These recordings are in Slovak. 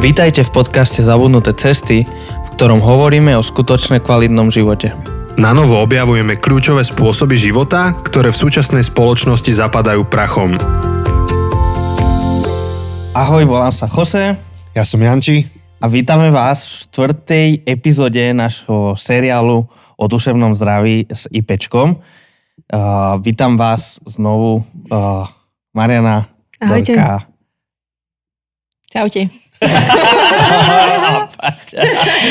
Vítajte v podcaste Zabudnuté cesty, v ktorom hovoríme o skutočne kvalitnom živote. Na novo objavujeme kľúčové spôsoby života, ktoré v súčasnej spoločnosti zapadajú prachom. Ahoj, volám sa Jose Ja som Janči. a vítame vás v štvrtej epizóde našho seriálu o duševnom zdraví s IPčkom. Uh, vítam vás znovu, uh, Mariana, Ahojte. Dorka. Čaute.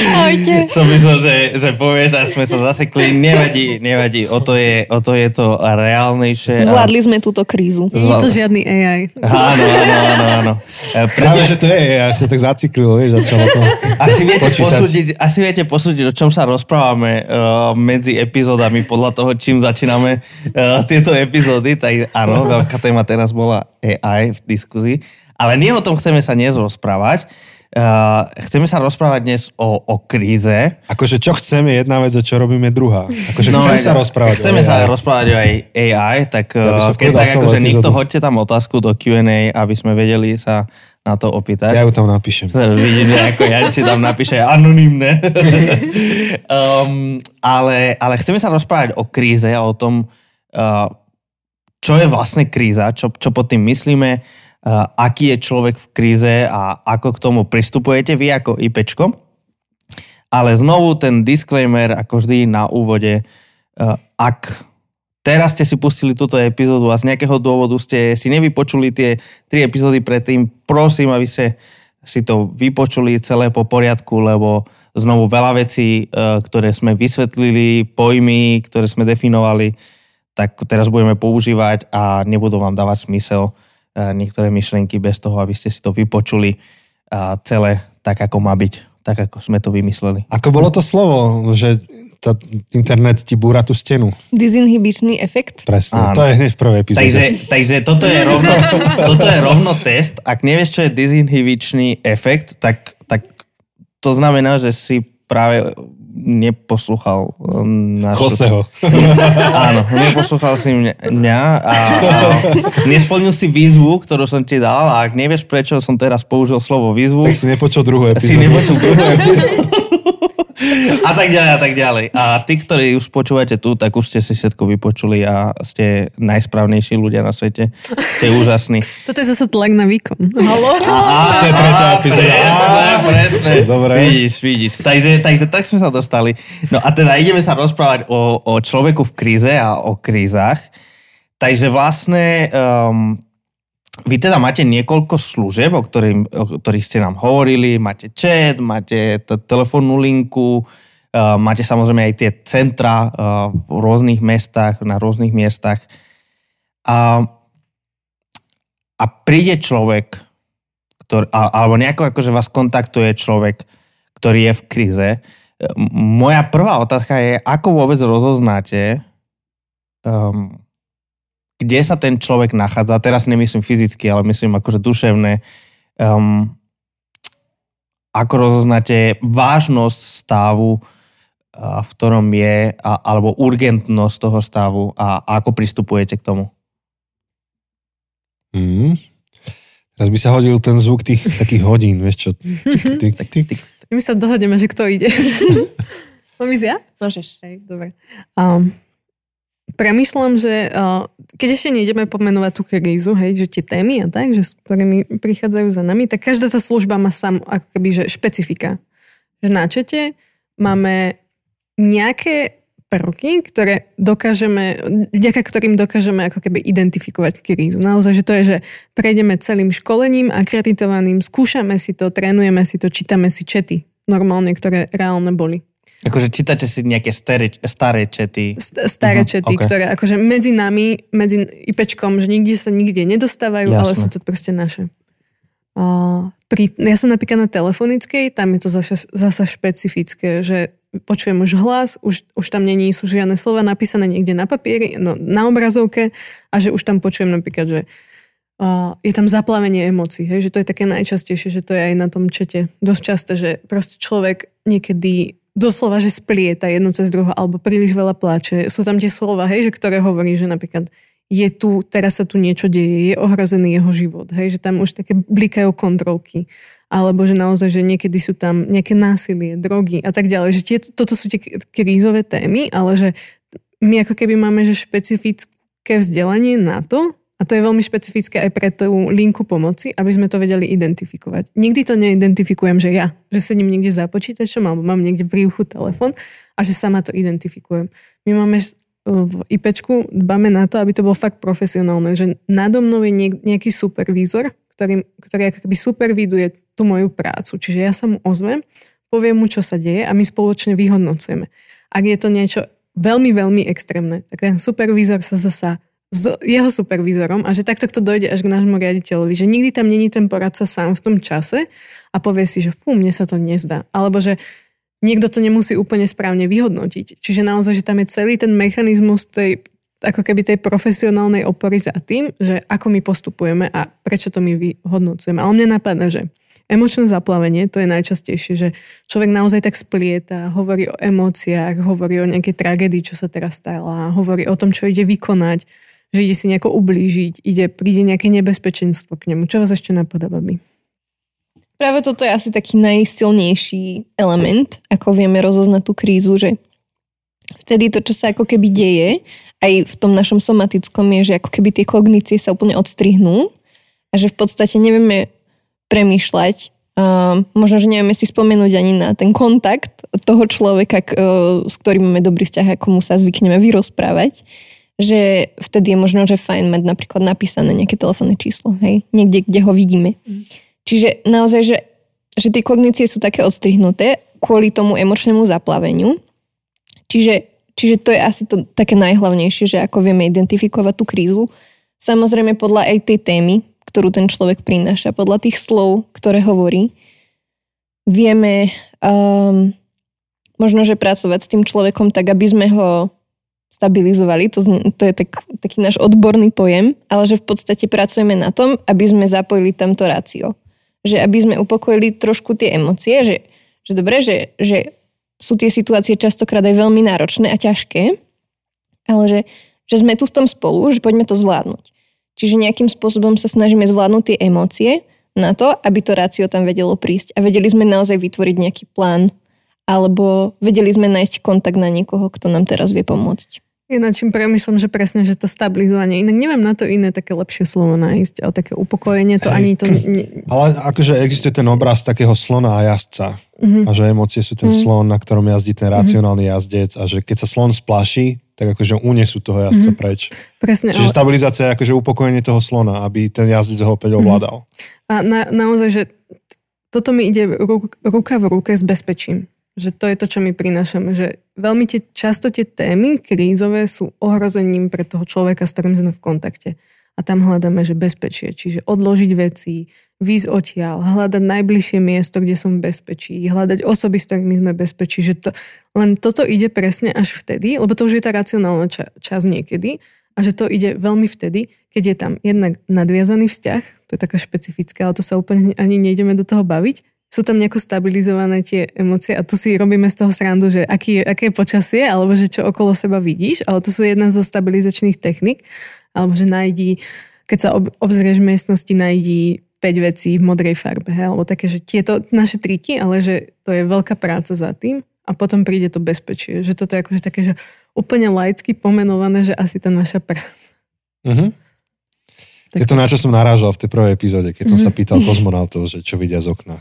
Ahojte. Som myslel, že, že povieš a sme sa zasekli. Nevadí, nevadí. O to je, o to, je to reálnejšie. a- Zvládli sme túto krízu. Nie je to žiadny AI. Áno, áno, áno, áno. Práve, Presne, že to je, ja sa tak zaciklil, vieš, začalo to. asi, viete počítať. posúdiť, asi viete posúdiť, o čom sa rozprávame uh, medzi epizódami podľa toho, čím začíname uh, tieto epizódy. Tak áno, veľká téma teraz bola AI v diskuzii. Ale nie o tom chceme sa dnes rozprávať. Uh, chceme sa rozprávať dnes o, o kríze. Akože čo chceme je jedna vec a čo robíme druhá. Akože No, chceme aj- sa rozprávať. Chceme sa AI. rozprávať o aj AI, tak, Ja uh, keď tak akože nikto hoďte tam otázku do Q&A, aby sme vedeli sa na to opýtať. Ja ju tam napíšem. Vidím, že ako Janči tam napíše anonymne. um, ale, ale chceme sa rozprávať o kríze a o tom, uh, čo je vlastne kríza, čo, čo pod tým myslíme, aký je človek v kríze a ako k tomu pristupujete vy ako IPčko. Ale znovu ten disclaimer, ako vždy na úvode, uh, ak teraz ste si pustili túto epizódu a z nejakého dôvodu ste si nevypočuli tie tri epizódy predtým, prosím, aby ste si to vypočuli celé po poriadku, lebo znovu veľa vecí, uh, ktoré sme vysvetlili, pojmy, ktoré sme definovali, tak teraz budeme používať a nebudú vám dávať smysel niektoré myšlienky bez toho, aby ste si to vypočuli celé tak, ako má byť, tak, ako sme to vymysleli. Ako bolo to slovo, že tá internet ti búra tú stenu. Dizinhibičný efekt. Presne, Áno. to je hneď v prvej epizóde. Takže, takže toto, je rovno, toto je rovno test. Ak nevieš, čo je dizinhibičný efekt, tak, tak to znamená, že si práve neposlúchal um, našu... Joseho. Áno, neposlúchal si mňa, a, a nesplnil si výzvu, ktorú som ti dal a ak nevieš, prečo som teraz použil slovo výzvu, Tak si nepočul druhú si epizódu. nepočul druhú epizódu. A tak ďalej, a tak ďalej. A tí, ktorí už počúvate tu, tak už ste si všetko vypočuli a ste najsprávnejší ľudia na svete. Ste úžasní. Toto je zase tlak na výkon. Halo? To je tretia epizóda. Presne. Dobre. Vidíš, vidíš. Takže, takže tak sme sa dostali. No a teda ideme sa rozprávať o, o človeku v kríze a o krízach. Takže vlastne um, vy teda máte niekoľko služieb, o, ktorým, o ktorých ste nám hovorili. Máte chat, máte t- telefónnu linku, uh, máte samozrejme aj tie centra uh, v rôznych mestách, na rôznych miestach. A, a príde človek, ktorý, a- alebo nejako akože vás kontaktuje človek, ktorý je v kríze. M- Moja prvá otázka je, ako vôbec rozoznáte, um, kde sa ten človek nachádza. Teraz nemyslím fyzicky, ale myslím akože duševné. Um, ako rozoznáte vážnosť stavu, a, v ktorom je, a, alebo urgentnosť toho stavu a, a ako pristupujete k tomu? Mm. Teraz by sa hodil ten zvuk tých takých hodín, vieš čo? Tik, tik, tik, tik. My sa dohodneme, že kto ide. Mám ísť ja? Môžeš. Hej, dobre. Um, premyšľam, že uh, keď ešte nejdeme pomenovať tú krízu, hej, že tie témy a tak, že s ktorými prichádzajú za nami, tak každá tá služba má sam ako keby, že špecifika. Že na čete máme nejaké prvky, ktoré dokážeme, vďaka ktorým dokážeme ako keby identifikovať krízu. Naozaj, že to je, že prejdeme celým školením, akreditovaným, skúšame si to, trénujeme si to, čítame si čety normálne, ktoré reálne boli. Akože čítate si nejaké staré, staré čety. St- staré Mhm, čety, ok. ktoré akože medzi nami, medzi IPčkom, že nikde sa nikde nedostávajú, ale Jasné. sú to proste naše. A pri, ja som napríklad na telefonickej, tam je to zasa, zasa špecifické, že počujem už hlas, už, už tam není sú žiadne slova napísané niekde na papieri, no, na obrazovke a že už tam počujem napríklad, že uh, je tam zaplavenie emócií, hej, že to je také najčastejšie, že to je aj na tom čete dosť časté, že proste človek niekedy doslova, že splieta jedno cez druhé, alebo príliš veľa pláče. Sú tam tie slova, hej, že ktoré hovorí, že napríklad je tu, teraz sa tu niečo deje, je ohrozený jeho život, hej, že tam už také blikajú kontrolky, alebo že naozaj, že niekedy sú tam nejaké násilie, drogy a tak ďalej, že tie, toto sú tie krízové témy, ale že my ako keby máme že špecifické vzdelanie na to, a to je veľmi špecifické aj pre tú linku pomoci, aby sme to vedeli identifikovať. Nikdy to neidentifikujem, že ja, že sedím niekde za počítačom alebo mám niekde pri uchu telefon a že sama to identifikujem. My máme v IPčku dbáme na to, aby to bolo fakt profesionálne, že nado mnou je nejaký supervízor, ktorý, ktorý ako superviduje tú moju prácu. Čiže ja sa mu ozvem, poviem mu, čo sa deje a my spoločne vyhodnocujeme. Ak je to niečo veľmi, veľmi extrémne, tak ten supervízor sa zasa s jeho supervízorom a že takto to dojde až k nášmu riaditeľovi, že nikdy tam není ten poradca sám v tom čase a povie si, že fú, mne sa to nezdá. Alebo že niekto to nemusí úplne správne vyhodnotiť. Čiže naozaj, že tam je celý ten mechanizmus tej, ako keby tej profesionálnej opory za tým, že ako my postupujeme a prečo to my vyhodnocujeme. Ale mne napadne, že emočné zaplavenie, to je najčastejšie, že človek naozaj tak splieta, hovorí o emóciách, hovorí o nejakej tragédii, čo sa teraz stala, hovorí o tom, čo ide vykonať že ide si nejako ublížiť, ide, príde nejaké nebezpečenstvo k nemu. Čo vás ešte napadá, babi? Práve toto je asi taký najsilnejší element, ako vieme rozoznať tú krízu, že vtedy to, čo sa ako keby deje, aj v tom našom somatickom je, že ako keby tie kognície sa úplne odstrihnú a že v podstate nevieme premýšľať, uh, možno, že nevieme si spomenúť ani na ten kontakt toho človeka, k, uh, s ktorým máme dobrý vzťah, ako mu sa zvykneme vyrozprávať že vtedy je možno, že fajn mať napríklad napísané nejaké telefónne číslo, hej, niekde, kde ho vidíme. Mm. Čiže naozaj, že, že tie kognície sú také odstrihnuté kvôli tomu emočnému zaplaveniu. Čiže, čiže to je asi to také najhlavnejšie, že ako vieme identifikovať tú krízu. Samozrejme podľa aj tej témy, ktorú ten človek prináša, podľa tých slov, ktoré hovorí, vieme um, možno, že pracovať s tým človekom tak, aby sme ho stabilizovali, to, zne, to je tak, taký náš odborný pojem, ale že v podstate pracujeme na tom, aby sme zapojili tamto rácio. Že aby sme upokojili trošku tie emócie, že, že dobre, že, že sú tie situácie častokrát aj veľmi náročné a ťažké, ale že, že sme tu v tom spolu, že poďme to zvládnuť. Čiže nejakým spôsobom sa snažíme zvládnuť tie emócie na to, aby to rácio tam vedelo prísť. A vedeli sme naozaj vytvoriť nejaký plán alebo vedeli sme nájsť kontakt na niekoho, kto nám teraz vie pomôcť. Ináč čím premyšľam, že presne, že to stabilizovanie, inak neviem na to iné také lepšie slovo nájsť, ale také upokojenie, to Hej. ani to... Ne... Ale akože existuje ten obraz takého slona a jazdca. Uh-huh. A že emócie sú ten uh-huh. slon, na ktorom jazdí ten racionálny uh-huh. jazdec a že keď sa slon splaší, tak akože unesú toho jazdca uh-huh. preč. Presne. Čiže ale... stabilizácia je akože upokojenie toho slona, aby ten jazdec ho opäť ovládal. Uh-huh. A na, naozaj, že toto mi ide ruka v ruke s bezpečím že to je to, čo my prinášame, že veľmi tie, často tie témy krízové sú ohrozením pre toho človeka, s ktorým sme v kontakte. A tam hľadáme, že bezpečie, čiže odložiť veci, výjsť odtiaľ, hľadať najbližšie miesto, kde som v bezpečí, hľadať osoby, s ktorými sme bezpečí. Že to, len toto ide presne až vtedy, lebo to už je tá racionálna ča, časť niekedy, a že to ide veľmi vtedy, keď je tam jednak nadviazaný vzťah, to je taká špecifická, ale to sa úplne ani nejdeme do toho baviť, sú tam nejako stabilizované tie emócie a tu si robíme z toho srandu, že aký, aké je počasie, alebo že čo okolo seba vidíš, ale to sú jedna zo stabilizačných technik, alebo že nájdi, keď sa ob, obzrieš v miestnosti, nájdi 5 vecí v modrej farbe, he? alebo také, že tieto naše triky, ale že to je veľká práca za tým a potom príde to bezpečie, že toto je akože také, že úplne laicky pomenované, že asi tá naša práca. Uh-huh. Tak... Je to, na čo som narážal v tej prvej epizóde, keď som sa pýtal kozmonautov, že čo vidia z okna.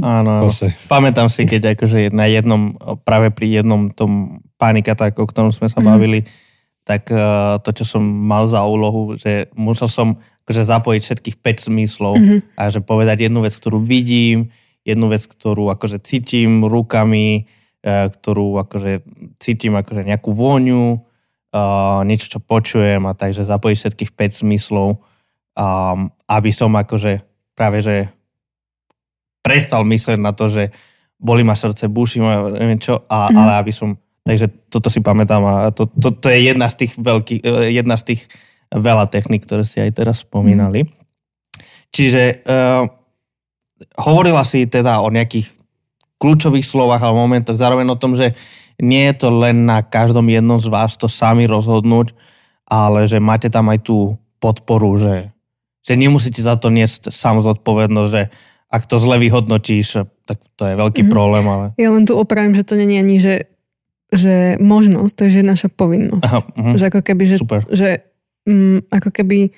Áno, pamätám si, keď akože na jednom, práve pri jednom tom panikatáku, o ktorom sme sa mm-hmm. bavili, tak uh, to, čo som mal za úlohu, že musel som akože zapojiť všetkých 5 zmyslov mm-hmm. a že povedať jednu vec, ktorú vidím, jednu vec, ktorú akože cítim rukami, uh, ktorú akože cítim akože nejakú vôňu, uh, niečo, čo počujem a takže zapojiť všetkých 5 zmyslov um, aby som akože práve, že prestal mysleť na to, že boli ma srdce, buší ma, neviem čo, a, mm. ale aby som, takže toto si pamätám a to, to, to je jedna z tých veľkých, e, jedna z tých veľa technik, ktoré si aj teraz spomínali. Mm. Čiže uh, hovorila si teda o nejakých kľúčových slovách a momentoch, zároveň o tom, že nie je to len na každom jednom z vás to sami rozhodnúť, ale že máte tam aj tú podporu, že, že nemusíte za to niesť sám zodpovednosť, že ak to zle vyhodnotíš, tak to je veľký mm-hmm. problém. Ale... Ja len tu opravím, že to není ani, že, že možnosť, to je, že naša povinnosť. Aha, uh-huh. Že ako keby, že, Super. že mm, ako keby,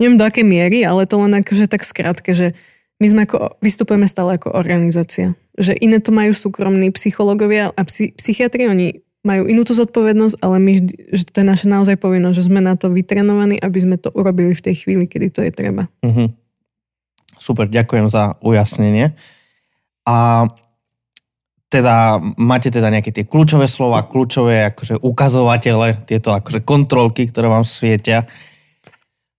neviem do akej miery, ale to len akože tak skrátke, že my sme ako, vystupujeme stále ako organizácia. Že iné to majú súkromní psychológovia a psy, psychiatri, oni majú inú tú zodpovednosť, ale my, že to je naša naozaj povinnosť, že sme na to vytrenovaní, aby sme to urobili v tej chvíli, kedy to je treba. Uh-huh. Super, ďakujem za ujasnenie. A teda máte teda nejaké tie kľúčové slova, kľúčové akože ukazovatele, tieto akože kontrolky, ktoré vám svietia.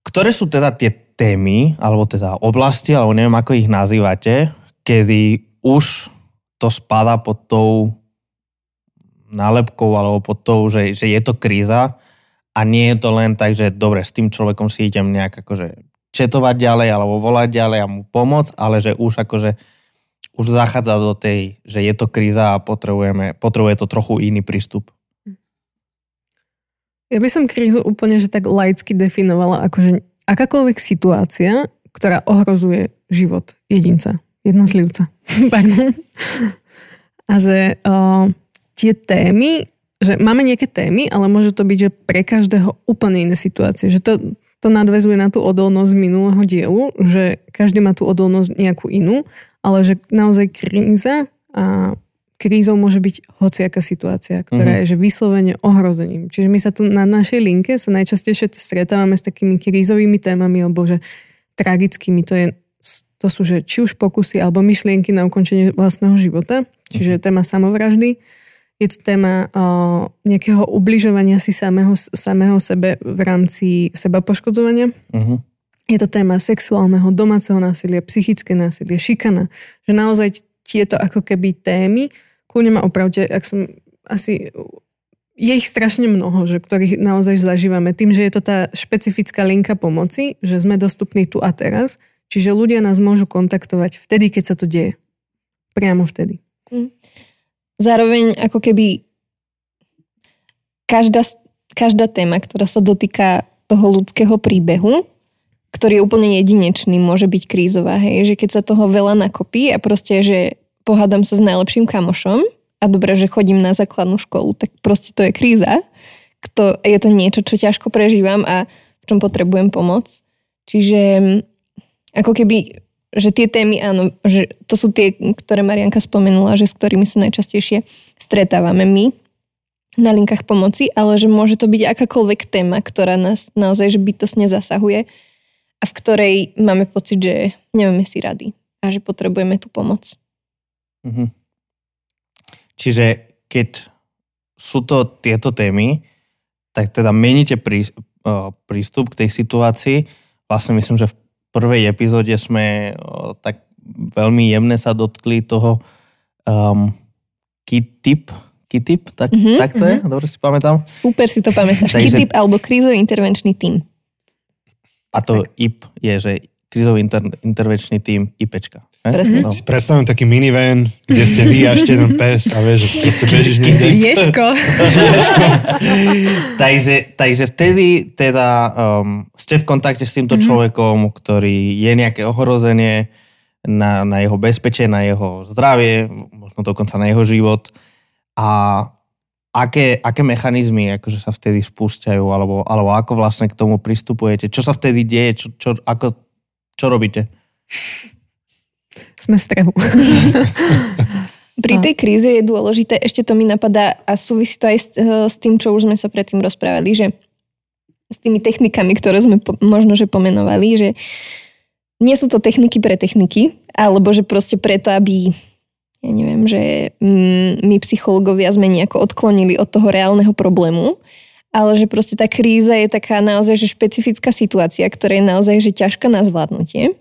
Ktoré sú teda tie témy, alebo teda oblasti, alebo neviem, ako ich nazývate, kedy už to spada pod tou nálepkou alebo pod tou, že, že je to kríza a nie je to len tak, že dobre, s tým človekom si idem nejak akože četovať ďalej alebo volať ďalej a mu pomôcť, ale že už akože už zachádza do tej, že je to kríza a potrebujeme, potrebuje to trochu iný prístup. Ja by som krízu úplne že tak laicky definovala ako, že akákoľvek situácia, ktorá ohrozuje život jedinca, jednotlivca. Pardon. A že uh, tie témy, že máme nejaké témy, ale môže to byť, že pre každého úplne iné situácie. Že to, to nadvezuje na tú odolnosť minulého dielu, že každý má tú odolnosť nejakú inú ale že naozaj kríza a krízou môže byť hociaká situácia, ktorá uh-huh. je že vyslovene ohrozením. Čiže my sa tu na našej linke sa najčastejšie stretávame s takými krízovými témami alebo že tragickými. To, je, to sú že či už pokusy alebo myšlienky na ukončenie vlastného života, čiže uh-huh. téma samovraždy. Je to téma o, nejakého ubližovania si samého, samého sebe v rámci seba poškodzovania. Uh-huh je to téma sexuálneho, domáceho násilia, psychické násilie, šikana. Že naozaj tieto ako keby témy, kľudne ma opravte, ak som asi je ich strašne mnoho, že, ktorých naozaj zažívame. Tým, že je to tá špecifická linka pomoci, že sme dostupní tu a teraz, čiže ľudia nás môžu kontaktovať vtedy, keď sa to deje. Priamo vtedy. Hm. Zároveň ako keby každá, každá téma, ktorá sa dotýka toho ľudského príbehu, ktorý je úplne jedinečný, môže byť krízová, hej, že keď sa toho veľa nakopí a proste, že pohádam sa s najlepším kamošom a dobre, že chodím na základnú školu, tak proste to je kríza. Kto, je to niečo, čo ťažko prežívam a v čom potrebujem pomoc. Čiže ako keby, že tie témy, áno, že to sú tie, ktoré Marianka spomenula, že s ktorými sa najčastejšie stretávame my na linkách pomoci, ale že môže to byť akákoľvek téma, ktorá nás naozaj že bytosne zasahuje a v ktorej máme pocit, že nevieme si rady a že potrebujeme tú pomoc. Mhm. Čiže keď sú to tieto témy, tak teda meníte uh, prístup k tej situácii. Vlastne myslím, že v prvej epizóde sme uh, tak veľmi jemne sa dotkli toho um, KITIP, KITIP, tak, mm-hmm, tak to mm-hmm. je? Dobre si pamätám? Super si to pamätáš. Takže... KITIP alebo krízový intervenčný tím. A to tak. IP je, že krizový inter- intervenčný tým IPčka. Presne. No. Si predstavím taký minivan, kde ste vy a ešte jeden pes a vieš, že proste bežíš niekde. Ješko. takže, takže vtedy teda um, ste v kontakte s týmto mm-hmm. človekom, ktorý je nejaké ohrozenie na, na jeho bezpečie, na jeho zdravie, možno dokonca na jeho život. A aké, aké mechanizmy akože sa vtedy spúšťajú, alebo, alebo ako vlastne k tomu pristupujete? Čo sa vtedy deje? Čo, čo, ako, čo robíte? Sme strehu. Pri tej kríze je dôležité, ešte to mi napadá a súvisí to aj s, eh, s tým, čo už sme sa predtým rozprávali, že s tými technikami, ktoré sme po, možno, že pomenovali, že nie sú to techniky pre techniky, alebo že proste preto, aby ja neviem, že mm, my psychológovia sme nejako odklonili od toho reálneho problému, ale že proste tá kríza je taká naozaj že špecifická situácia, ktorá je naozaj že ťažká na zvládnutie.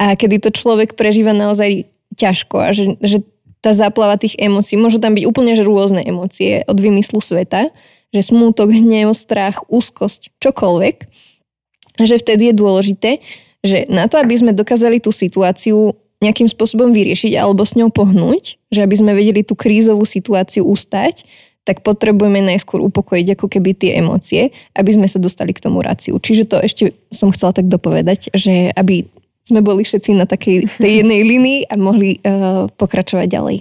A kedy to človek prežíva naozaj ťažko a že, že tá záplava tých emócií, môžu tam byť úplne že rôzne emócie od vymyslu sveta, že smútok, hnev, strach, úzkosť, čokoľvek, že vtedy je dôležité, že na to, aby sme dokázali tú situáciu nejakým spôsobom vyriešiť alebo s ňou pohnúť, že aby sme vedeli tú krízovú situáciu ustať, tak potrebujeme najskôr upokojiť ako keby tie emócie, aby sme sa dostali k tomu ráciu. Čiže to ešte som chcela tak dopovedať, že aby sme boli všetci na takej tej jednej linii a mohli uh, pokračovať ďalej.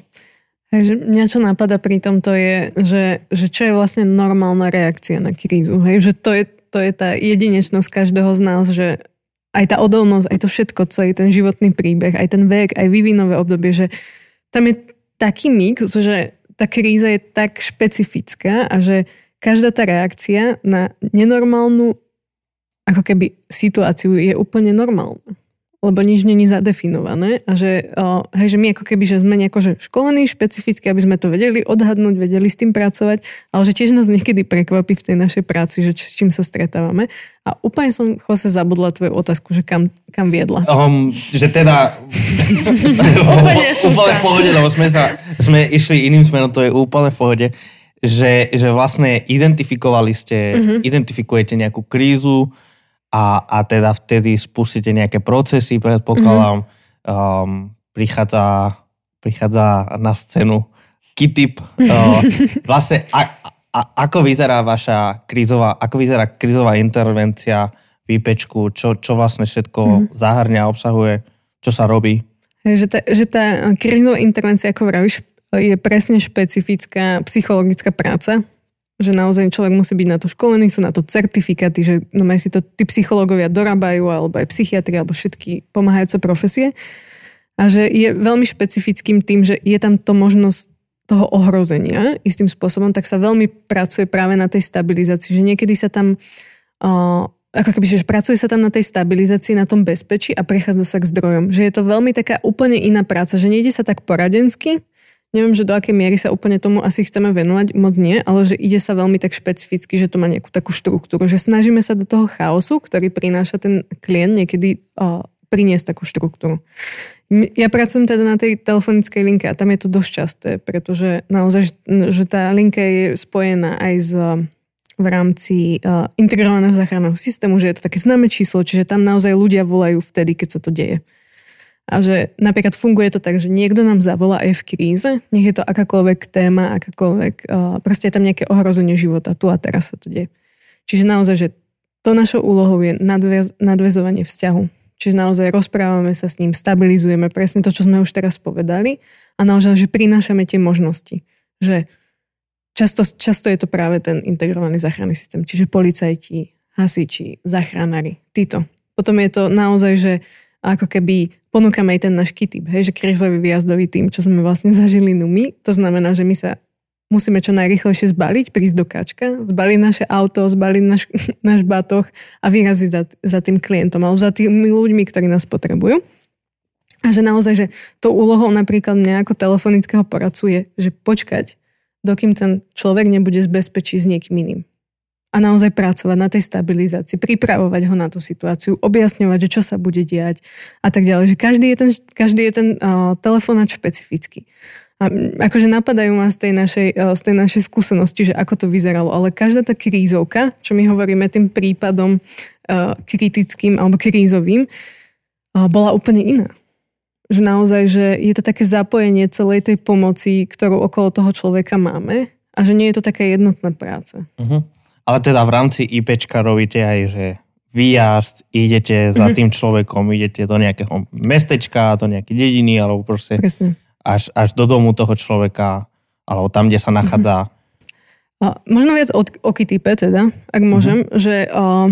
Hej, že mňa čo napadá pri tomto je, že, že čo je vlastne normálna reakcia na krízu. Hej, že to je, to je tá jedinečnosť každého z nás, že aj tá odolnosť, aj to všetko, celý ten životný príbeh, aj ten vek, aj vývinové obdobie, že tam je taký mix, že tá kríza je tak špecifická a že každá tá reakcia na nenormálnu ako keby situáciu je úplne normálna lebo nič není zadefinované a že, o, hej, že my ako keby, že sme nejako že školení špecificky, aby sme to vedeli odhadnúť, vedeli s tým pracovať, ale že tiež nás niekedy prekvapí v tej našej práci, že s čím sa stretávame. A úplne som, Jose, zabudla tvoju otázku, že kam, kam viedla. Um, že teda... úplne úplne v pohode, lebo sme, sa, sme išli iným smerom, to je úplne v pohode. Že, že vlastne identifikovali ste, uh-huh. identifikujete nejakú krízu, a, a teda vtedy spustíte nejaké procesy, predpokladám, mm-hmm. um, prichádza, prichádza na scénu Kitip. Uh, vlastne, a, a, ako vyzerá vaša krízová, ako vyzerá krízová intervencia v IPčku, čo, čo vlastne všetko mm-hmm. zahrňa, obsahuje, čo sa robí? Že tá, že tá krízová intervencia, ako vravíš, je presne špecifická psychologická práca, že naozaj človek musí byť na to školený, sú na to certifikáty, že no si to tí psychológovia dorábajú, alebo aj psychiatri, alebo všetky pomáhajúce profesie. A že je veľmi špecifickým tým, že je tam to možnosť toho ohrozenia istým spôsobom, tak sa veľmi pracuje práve na tej stabilizácii, že niekedy sa tam uh, ako keby, že pracuje sa tam na tej stabilizácii, na tom bezpečí a prechádza sa k zdrojom. Že je to veľmi taká úplne iná práca, že nejde sa tak poradensky, Neviem, že do akej miery sa úplne tomu asi chceme venovať, moc nie, ale že ide sa veľmi tak špecificky, že to má nejakú takú štruktúru, že snažíme sa do toho chaosu, ktorý prináša ten klient, niekedy uh, priniesť takú štruktúru. Ja pracujem teda na tej telefonickej linke a tam je to dosť časté, pretože naozaj, že tá linka je spojená aj s v rámci uh, integrovaného záchranného systému, že je to také známe číslo, čiže tam naozaj ľudia volajú vtedy, keď sa to deje. A že napríklad funguje to tak, že niekto nám zavolá aj v kríze, nech je to akákoľvek téma, akákoľvek, uh, proste je tam nejaké ohrozenie života, tu a teraz sa to deje. Čiže naozaj, že to našou úlohou je nadviaz, nadvezovanie vzťahu. Čiže naozaj rozprávame sa s ním, stabilizujeme presne to, čo sme už teraz povedali a naozaj, že prinášame tie možnosti. Že často, často je to práve ten integrovaný záchranný systém, čiže policajti, hasiči, záchranári, títo. Potom je to naozaj, že ako keby ponúkame aj ten náš kytyp, hej, že krízový výjazdový tým, čo sme vlastne zažili no my. To znamená, že my sa musíme čo najrychlejšie zbaliť, prísť do kačka, zbaliť naše auto, zbaliť náš, náš batoh a vyraziť za, za tým klientom alebo za tými ľuďmi, ktorí nás potrebujú. A že naozaj, že tou úlohou napríklad mňa ako telefonického poradcu je, že počkať, dokým ten človek nebude z bezpečí s niekým iným a naozaj pracovať na tej stabilizácii, pripravovať ho na tú situáciu, objasňovať, že čo sa bude diať a tak ďalej. Že každý je ten, každý je ten uh, telefonát špecifický. A akože napadajú ma z tej, našej, z tej našej skúsenosti, že ako to vyzeralo, ale každá tá krízovka, čo my hovoríme tým prípadom uh, kritickým alebo krízovým, bola úplne iná. Že naozaj, že je to také zapojenie celej tej pomoci, ktorú okolo toho človeka máme a že nie je to taká jednotná práca. Uh-huh. Ale teda v rámci IPčka robíte aj, že výjazd, idete za mm-hmm. tým človekom, idete do nejakého mestečka, do nejakej dediny, alebo proste až, až do domu toho človeka, alebo tam, kde sa nachádza. Mm-hmm. A možno viac o, o Kitype teda, ak môžem, mm-hmm. že uh,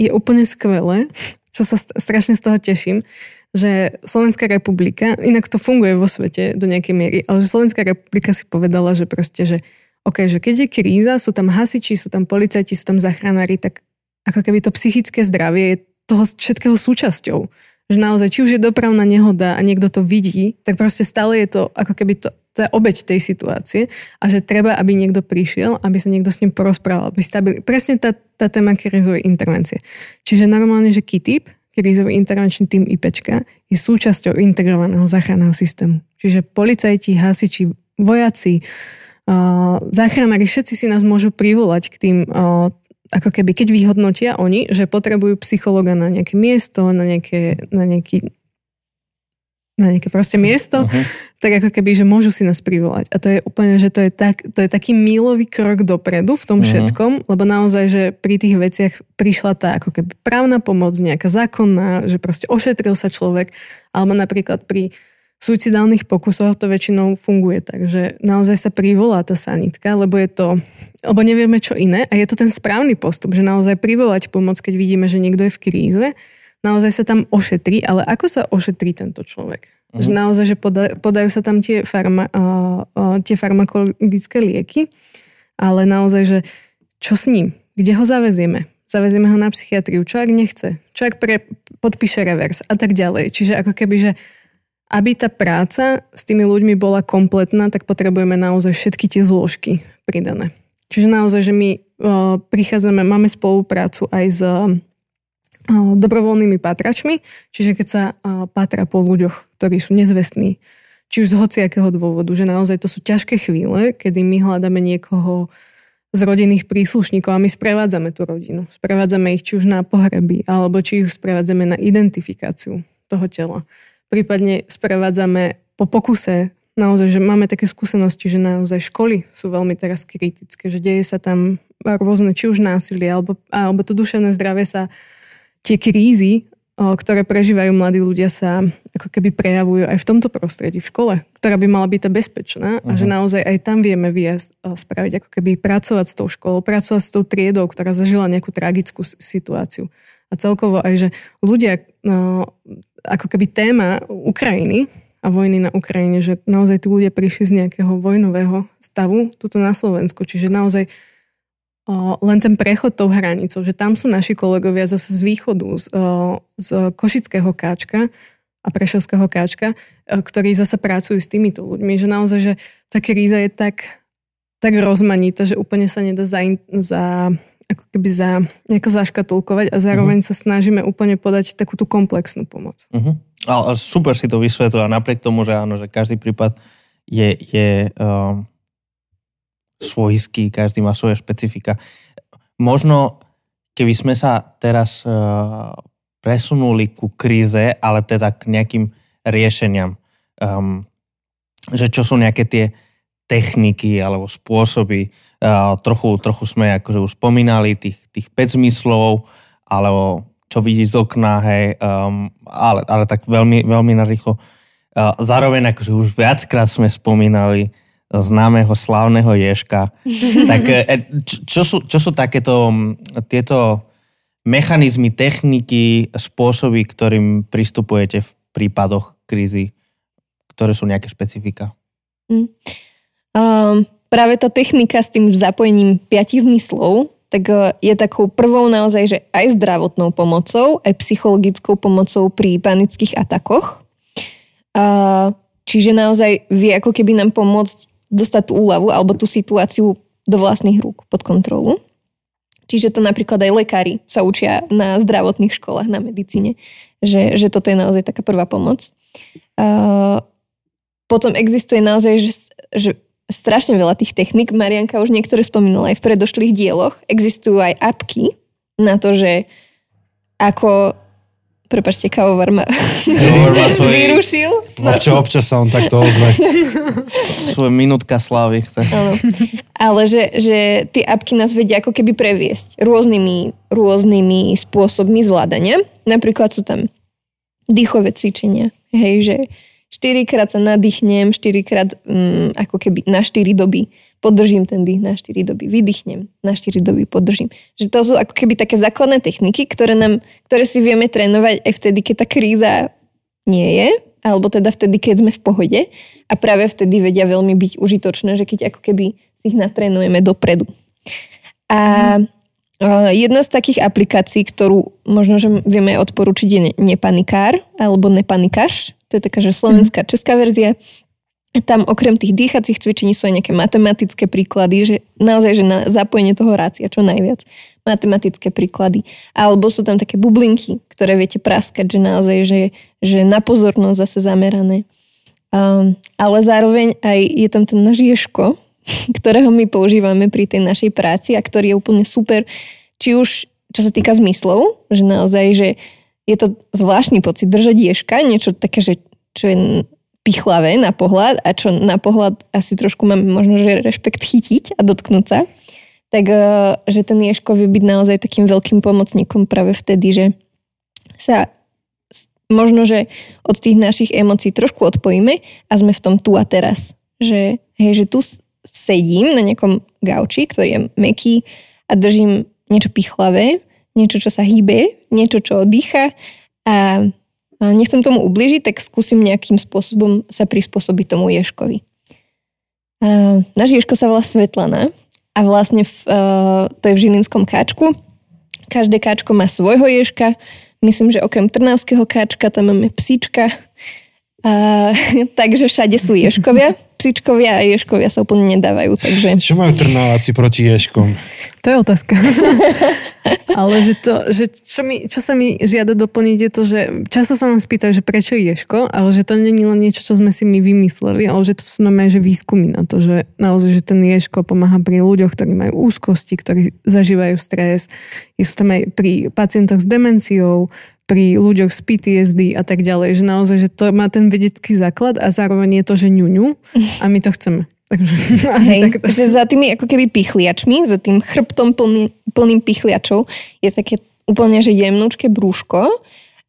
je úplne skvelé, čo sa strašne z toho teším, že Slovenská republika, inak to funguje vo svete do nejakej miery, ale že Slovenská republika si povedala, že proste, že OK, že keď je kríza, sú tam hasiči, sú tam policajti, sú tam zachránári, tak ako keby to psychické zdravie je toho všetkého súčasťou. Že naozaj, či už je dopravná nehoda a niekto to vidí, tak proste stále je to ako keby to, to je obeď tej situácie a že treba, aby niekto prišiel, aby sa niekto s ním porozprával, aby stabil... Presne tá, tá téma krízovej intervencie. Čiže normálne, že KITIP, krízový intervenčný tým IPčka, je súčasťou integrovaného záchranného systému. Čiže policajti, hasiči, vojaci, záchranári všetci si nás môžu privolať k tým ako keby, keď vyhodnotia oni, že potrebujú psychologa na nejaké miesto, na, nejaké, na nejaký na nejaké proste miesto, uh-huh. tak ako keby, že môžu si nás privolať. A to je úplne, že to je, tak, to je taký mílový krok dopredu v tom uh-huh. všetkom, lebo naozaj, že pri tých veciach prišla tá ako keby právna pomoc, nejaká zákonná, že proste ošetril sa človek, alebo napríklad pri suicidálnych pokusoch to väčšinou funguje tak, že naozaj sa privolá tá sanitka, lebo je to, lebo nevieme čo iné a je to ten správny postup, že naozaj privolať pomoc, keď vidíme, že niekto je v kríze, naozaj sa tam ošetrí, ale ako sa ošetrí tento človek? Uh-huh. Že naozaj, že poda, podajú sa tam tie, farma, uh, uh, tie farmakologické lieky, ale naozaj, že čo s ním? Kde ho zavezieme? Zavezieme ho na psychiatriu, čo ak nechce? Čo ak pre, podpíše revers a tak ďalej. Čiže ako keby, že aby tá práca s tými ľuďmi bola kompletná, tak potrebujeme naozaj všetky tie zložky pridané. Čiže naozaj, že my uh, prichádzame, máme spoluprácu aj s dobrovoľnými pátračmi, čiže keď sa pátra po ľuďoch, ktorí sú nezvestní, či už z hociakého dôvodu, že naozaj to sú ťažké chvíle, kedy my hľadáme niekoho z rodinných príslušníkov a my sprevádzame tú rodinu. Sprevádzame ich či už na pohreby, alebo či ich sprevádzame na identifikáciu toho tela. Prípadne sprevádzame po pokuse naozaj, že máme také skúsenosti, že naozaj školy sú veľmi teraz kritické, že deje sa tam rôzne, či už násilie, alebo, alebo to duševné zdravie sa tie krízy, ktoré prežívajú mladí ľudia sa ako keby prejavujú aj v tomto prostredí, v škole, ktorá by mala byť tá bezpečná uh-huh. a že mhm. naozaj aj tam vieme viesť, spraviť, ako keby pracovať s tou školou, pracovať s tou triedou, ktorá zažila nejakú tragickú situáciu. A celkovo aj, že ľudia, no, ako keby téma Ukrajiny a vojny na Ukrajine, že naozaj tí ľudia prišli z nejakého vojnového stavu tuto na Slovensku, čiže naozaj o, len ten prechod tou hranicou, že tam sú naši kolegovia zase z východu, z, o, z Košického káčka a Prešovského káčka, o, ktorí zase pracujú s týmito ľuďmi, že naozaj, že tá kríza je tak, tak rozmanitá, že úplne sa nedá za, za ako keby za, nejako zaškatulkovať a zároveň uh-huh. sa snažíme úplne podať takú tú komplexnú pomoc. Uh-huh. Ale super si to vysvetlila, napriek tomu, že áno, že každý prípad je, je um, svojský, každý má svoje špecifika. Možno, keby sme sa teraz uh, presunuli ku kríze, ale teda k nejakým riešeniam, um, že čo sú nejaké tie techniky alebo spôsoby. Trochu, trochu sme akože už spomínali tých, tých 5 zmyslov, alebo čo vidíš z okna, hej, um, ale, ale tak veľmi, veľmi narýchlo. Uh, zároveň akože už viackrát sme spomínali známeho slávneho Ješka. tak e, čo sú, čo sú takéto tieto mechanizmy, techniky, spôsoby, ktorým pristupujete v prípadoch krízy, ktoré sú nejaké špecifika? Mm. Um, práve tá technika s tým zapojením piatich zmyslov, tak e, je takou prvou naozaj, že aj zdravotnou pomocou, aj psychologickou pomocou pri panických atakoch. Čiže naozaj vie ako keby nám pomôcť dostať tú úľavu alebo tú situáciu do vlastných rúk pod kontrolu. Čiže to napríklad aj lekári sa učia na zdravotných školách, na medicíne, že, že toto je naozaj taká prvá pomoc. Potom existuje naozaj, že, že strašne veľa tých technik. Marianka už niektoré spomínala aj v predošlých dieloch. Existujú aj apky na to, že ako Prepačte, kávovar ma, ma svoj... vyrušil. Občas, občas sa on takto ozve. Svoje minútka slávy. Ale že, že tie apky nás vedia ako keby previesť rôznymi, rôznymi spôsobmi zvládania. Napríklad sú tam dýchové cvičenia. Hej, že 4 krát sa nadýchnem, 4 krát um, ako keby na 4 doby podržím ten dých na 4 doby, vydýchnem, na 4 doby podržím. Že to sú ako keby také základné techniky, ktoré, nám, ktoré si vieme trénovať aj vtedy, keď tá kríza nie je, alebo teda vtedy, keď sme v pohode a práve vtedy vedia veľmi byť užitočné, že keď ako keby si ich natrénujeme dopredu. A jedna z takých aplikácií, ktorú možno, že vieme odporučiť je Nepanikár alebo Nepanikáš, to je taká, že slovenská, mm. česká verzia. Tam okrem tých dýchacích cvičení sú aj nejaké matematické príklady, že naozaj, že na zapojenie toho rácia čo najviac. Matematické príklady. Alebo sú tam také bublinky, ktoré viete praskať, že naozaj, že, že na pozornosť zase zamerané. Um, ale zároveň aj je tam ten náš ješko, ktorého my používame pri tej našej práci a ktorý je úplne super, či už čo sa týka zmyslov, že naozaj, že je to zvláštny pocit držať ješka, niečo také, že čo je pichlavé na pohľad a čo na pohľad asi trošku máme možno, že rešpekt chytiť a dotknúť sa, tak uh, že ten ješko vie byť naozaj takým veľkým pomocníkom práve vtedy, že sa možno, že od tých našich emócií trošku odpojíme a sme v tom tu a teraz. Že, hej, že tu sedím na nejakom gauči, ktorý je meký a držím niečo pichlavé, niečo, čo sa hýbe, niečo, čo dýcha a nechcem tomu ubližiť, tak skúsim nejakým spôsobom sa prispôsobiť tomu ješkovi. A náš ješko sa volá Svetlana a vlastne v, uh, to je v Žilinskom káčku. Každé káčko má svojho ješka, Myslím, že okrem trnavského káčka tam máme psíčka. A, takže všade sú ješkovia. Psíčkovia a ješkovia sa úplne nedávajú. Takže... Čo majú trnávaci proti ješkom? To je otázka. Ale že to, že čo, mi, čo sa mi žiada doplniť je to, že často sa nás pýtajú, že prečo ješko, ale že to je len niečo, čo sme si my vymysleli, ale že to sú normálne, že výskumy na to, že naozaj, že ten ješko pomáha pri ľuďoch, ktorí majú úzkosti, ktorí zažívajú stres. Sú tam aj pri pacientoch s demenciou, pri ľuďoch s PTSD a tak ďalej, že naozaj, že to má ten vedecký základ a zároveň je to, že ňuňu a my to chceme. Takže asi Hej, takto. že za tými ako keby pichliačmi, za tým chrbtom plný, plným pichliačov je také úplne, že jemnúčke brúško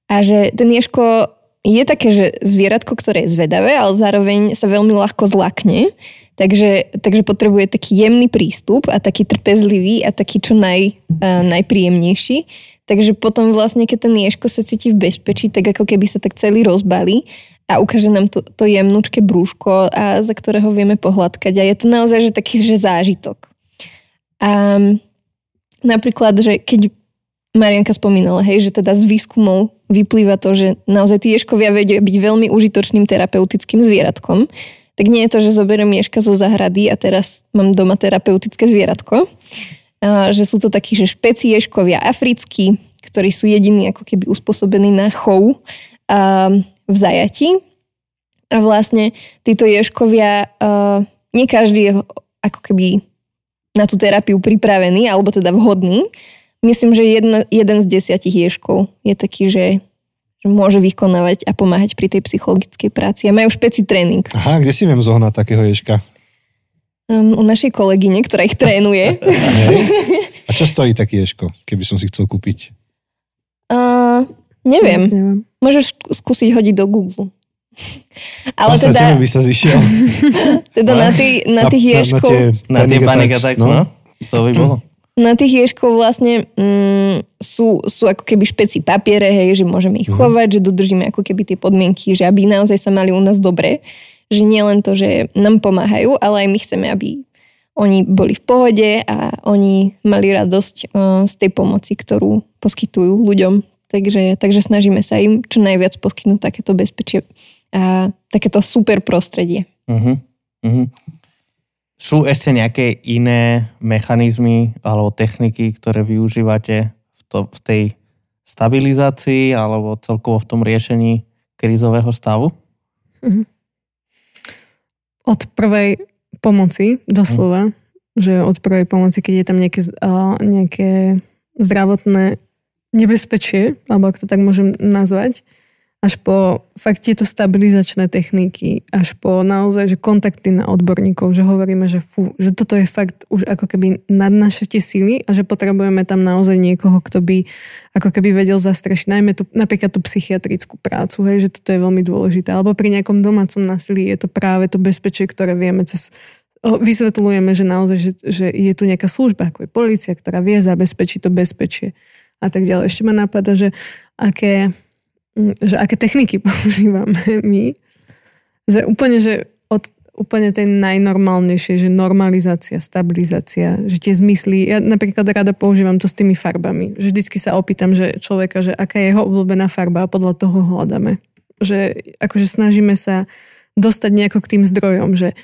a že ten ješko je také, že zvieratko, ktoré je zvedavé, ale zároveň sa veľmi ľahko zlakne. Takže, takže potrebuje taký jemný prístup a taký trpezlivý a taký čo naj, uh, najpríjemnejší. Takže potom vlastne, keď ten ješko sa cíti v bezpečí, tak ako keby sa tak celý rozbalí a ukáže nám to, to jemnúčke brúško, a za ktorého vieme pohľadkať. A je to naozaj že taký že zážitok. A napríklad, že keď Marianka spomínala, hej, že teda z výskumov vyplýva to, že naozaj tí ješkovia vedia byť veľmi užitočným terapeutickým zvieratkom, tak nie je to, že zoberiem ješka zo zahrady a teraz mám doma terapeutické zvieratko. A, že sú to takí, že špeci ješkovia africkí, ktorí sú jediní ako keby uspôsobení na chov a, v zajati. A vlastne títo ješkovia, uh, nie každý je ako keby na tú terapiu pripravený, alebo teda vhodný. Myslím, že jedna, jeden z desiatich ješkov je taký, že, že môže vykonávať a pomáhať pri tej psychologickej práci. A majú špeci tréning. Aha, kde si viem zohnať takého ješka? Um, u našej kolegyne, ktorá ich trénuje. A čo stojí taký ješko, keby som si chcel kúpiť? Uh, neviem. neviem. Môžeš skúsiť hodiť do Google. Ale teda... by sa zišiel. teda na, tý, na tých ješkov... Na, na tie panic attacks, no. no. To by bolo. Na tých ješkov vlastne mm, sú, sú ako keby špeci papiere, hej, že môžeme ich mhm. chovať, že dodržíme ako keby tie podmienky, že aby naozaj sa mali u nás dobre. Že nie len to, že nám pomáhajú, ale aj my chceme, aby oni boli v pohode a oni mali radosť uh, z tej pomoci, ktorú poskytujú ľuďom Takže, takže snažíme sa im čo najviac poskytnúť takéto bezpečie a takéto super prostredie. Uh-huh. Uh-huh. Sú ešte nejaké iné mechanizmy alebo techniky, ktoré využívate v, to, v tej stabilizácii alebo celkovo v tom riešení krízového stavu? Uh-huh. Od prvej pomoci, doslova, uh-huh. že od prvej pomoci, keď je tam nejaké, uh, nejaké zdravotné nebezpečie, alebo ak to tak môžem nazvať, až po fakt tieto stabilizačné techniky, až po naozaj, že kontakty na odborníkov, že hovoríme, že fú, že toto je fakt už ako keby nad naše tie síly a že potrebujeme tam naozaj niekoho, kto by ako keby vedel zastrešiť, najmä tu, napríklad tú psychiatrickú prácu, hej, že toto je veľmi dôležité. Alebo pri nejakom domácom násilí je to práve to bezpečie, ktoré vieme cez vysvetľujeme, že naozaj, že, že je tu nejaká služba, ako je policia, ktorá vie zabezpečiť to bezpečie a tak ďalej. Ešte ma napadá, že aké, mm, že aké techniky používame my. Že úplne, že od úplne tej najnormálnejšie, že normalizácia, stabilizácia, že tie zmysly, ja napríklad rada používam to s tými farbami, že vždycky sa opýtam, že človeka, že aká je jeho obľúbená farba a podľa toho hľadáme. Že akože snažíme sa dostať nejako k tým zdrojom, že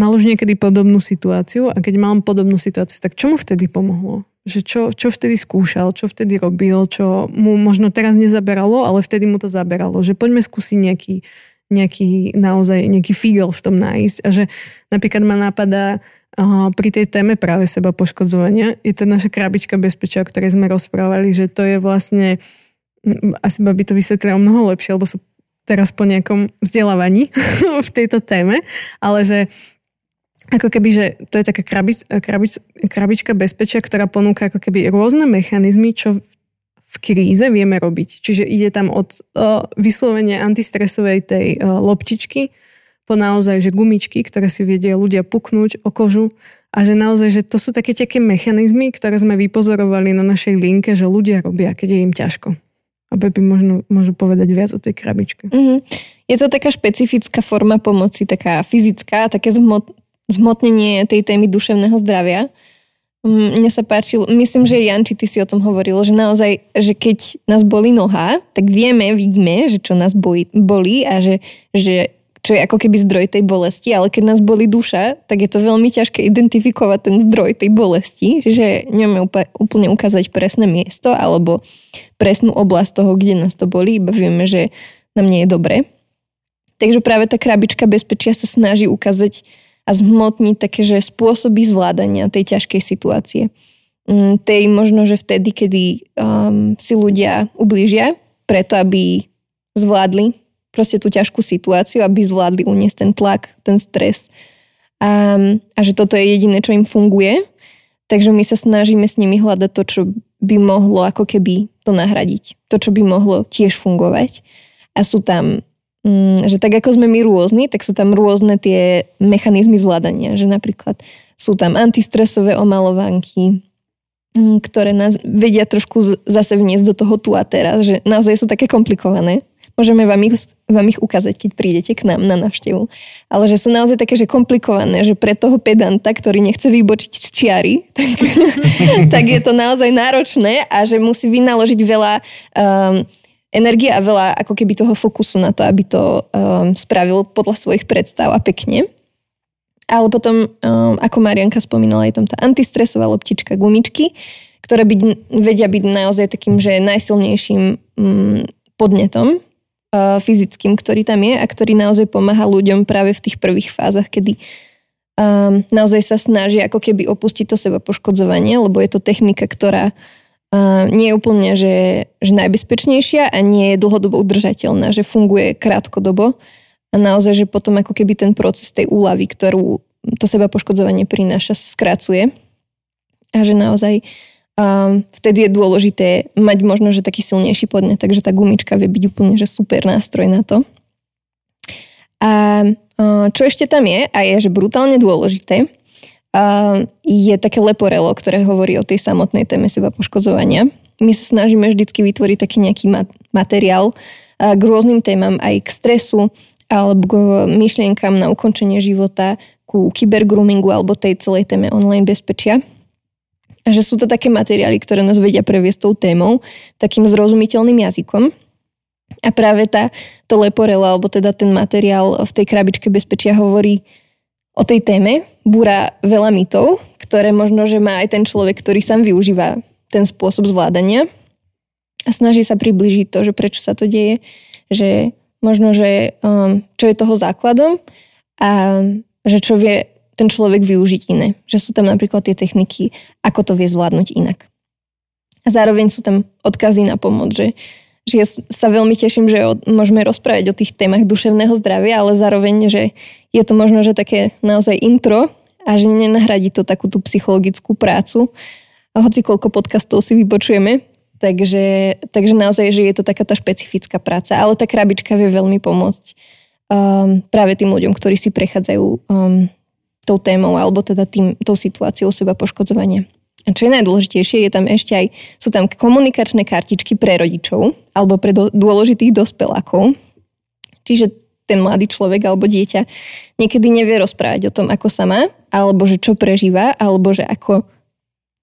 mal už niekedy podobnú situáciu a keď mám podobnú situáciu, tak čo mu vtedy pomohlo? Že čo, čo vtedy skúšal, čo vtedy robil, čo mu možno teraz nezaberalo, ale vtedy mu to zaberalo. Že poďme skúsiť nejaký, nejaký naozaj nejaký figel v tom nájsť. A že napríklad ma napadá uh, pri tej téme práve seba poškodzovania, je to naša krabička bezpečia, o ktorej sme rozprávali, že to je vlastne, asi by to vysvetlilo mnoho lepšie, lebo sú teraz po nejakom vzdelávaní v tejto téme, ale že ako keby, že to je taká krabic, krabic, krabička bezpečia, ktorá ponúka ako keby rôzne mechanizmy, čo v kríze vieme robiť. Čiže ide tam od uh, vyslovenia antistresovej tej uh, loptičky po naozaj, že gumičky, ktoré si vedia ľudia puknúť o kožu a že naozaj, že to sú také také mechanizmy, ktoré sme vypozorovali na našej linke, že ľudia robia, keď je im ťažko. A by možno môžu povedať viac o tej krabičke. Mm-hmm. Je to taká špecifická forma pomoci, taká fyzická, také zmot, zmotnenie tej témy duševného zdravia. Mm, mne sa páčil, myslím, že Janči, ty si o tom hovoril, že naozaj, že keď nás boli noha, tak vieme, vidíme, že čo nás boli, a že, že čo je ako keby zdroj tej bolesti, ale keď nás boli duša, tak je to veľmi ťažké identifikovať ten zdroj tej bolesti, že nevieme úplne ukázať presné miesto alebo presnú oblasť toho, kde nás to boli, iba vieme, že nám nie je dobre. Takže práve tá krabička bezpečia sa snaží ukázať a zhmotniť také, že spôsoby zvládania tej ťažkej situácie. Mm, tej možno, že vtedy, kedy um, si ľudia ublížia, preto aby zvládli proste tú ťažkú situáciu, aby zvládli uniesť ten tlak, ten stres. A, a že toto je jediné, čo im funguje. Takže my sa snažíme s nimi hľadať to, čo by mohlo ako keby to nahradiť. To, čo by mohlo tiež fungovať. A sú tam, že tak ako sme my rôzni, tak sú tam rôzne tie mechanizmy zvládania. Že napríklad sú tam antistresové omalovanky, mm, ktoré nás vedia trošku zase vniesť do toho tu a teraz, že naozaj sú také komplikované. Môžeme vám ich, vám ich ukázať, keď prídete k nám na návštevu. Ale že sú naozaj také, že komplikované, že pre toho pedanta, ktorý nechce vybočiť čiary, tak, tak je to naozaj náročné a že musí vynaložiť veľa um, energie a veľa ako keby toho fokusu na to, aby to um, spravil podľa svojich predstav a pekne. Ale potom, um, ako Marianka spomínala, je tam tá antistresová loptička gumičky, ktoré byť, vedia byť naozaj takým, že najsilnejším um, podnetom fyzickým, ktorý tam je a ktorý naozaj pomáha ľuďom práve v tých prvých fázach, kedy um, naozaj sa snaží ako keby opustiť to seba poškodzovanie, lebo je to technika, ktorá uh, nie je úplne že, že najbezpečnejšia a nie je dlhodobo udržateľná, že funguje krátkodobo a naozaj, že potom ako keby ten proces tej úlavy, ktorú to seba poškodzovanie prináša, sa skracuje a že naozaj a vtedy je dôležité mať možno, že taký silnejší podnet, takže tá gumička vie byť úplne že super nástroj na to. A čo ešte tam je, a je, že brutálne dôležité, je také leporelo, ktoré hovorí o tej samotnej téme seba poškodzovania. My sa snažíme vždycky vytvoriť taký nejaký materiál k rôznym témam, aj k stresu, alebo k myšlienkam na ukončenie života, ku kybergroomingu alebo tej celej téme online bezpečia. A že sú to také materiály, ktoré nás vedia previesť tou témou takým zrozumiteľným jazykom. A práve tá, to leporela, alebo teda ten materiál v tej krabičke bezpečia hovorí o tej téme, búra veľa mitov, ktoré možno, že má aj ten človek, ktorý sám využíva ten spôsob zvládania a snaží sa približiť to, že prečo sa to deje, že možno, že um, čo je toho základom a že čo vie ten človek využiť iné. Že sú tam napríklad tie techniky, ako to vie zvládnuť inak. A zároveň sú tam odkazy na pomoc, že, že ja sa veľmi teším, že môžeme rozprávať o tých témach duševného zdravia, ale zároveň, že je to možno, že také naozaj intro a že nenahradí to takú tú psychologickú prácu. A hoci koľko podcastov si vypočujeme, takže, takže naozaj, že je to taká tá špecifická práca. Ale tá krabička vie veľmi pomôcť um, práve tým ľuďom, ktorí si prechádzajú um, tou témou alebo teda tým, tou situáciou seba poškodzovania. A čo je najdôležitejšie, je tam ešte aj, sú tam komunikačné kartičky pre rodičov alebo pre do, dôležitých dospelákov. Čiže ten mladý človek alebo dieťa niekedy nevie rozprávať o tom, ako sa má, alebo že čo prežíva, alebo že ako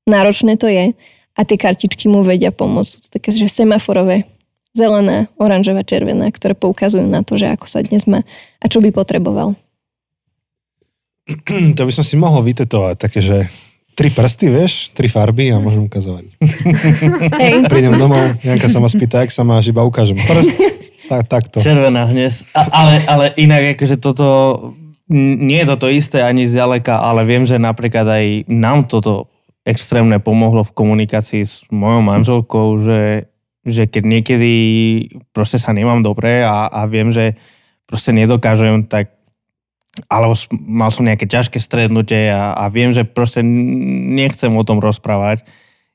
náročné to je. A tie kartičky mu vedia pomôcť. Také, že semaforové, zelená, oranžová, červená, ktoré poukazujú na to, že ako sa dnes má a čo by potreboval. to by som si mohol vytetovať, také, že tri prsty, vieš, tri farby a môžem ukazovať. Hey. Prídem domov, Janka sa ma spýta, ak sa máš, iba ukážem prst, tak, takto. Červená hnes. A, ale, ale inak, akože toto, nie je toto isté ani zďaleka, ale viem, že napríklad aj nám toto extrémne pomohlo v komunikácii s mojou manželkou, že že keď niekedy proste sa nemám dobre a, a viem, že proste nedokážem, tak alebo mal som nejaké ťažké strednutie a, a viem, že proste nechcem o tom rozprávať,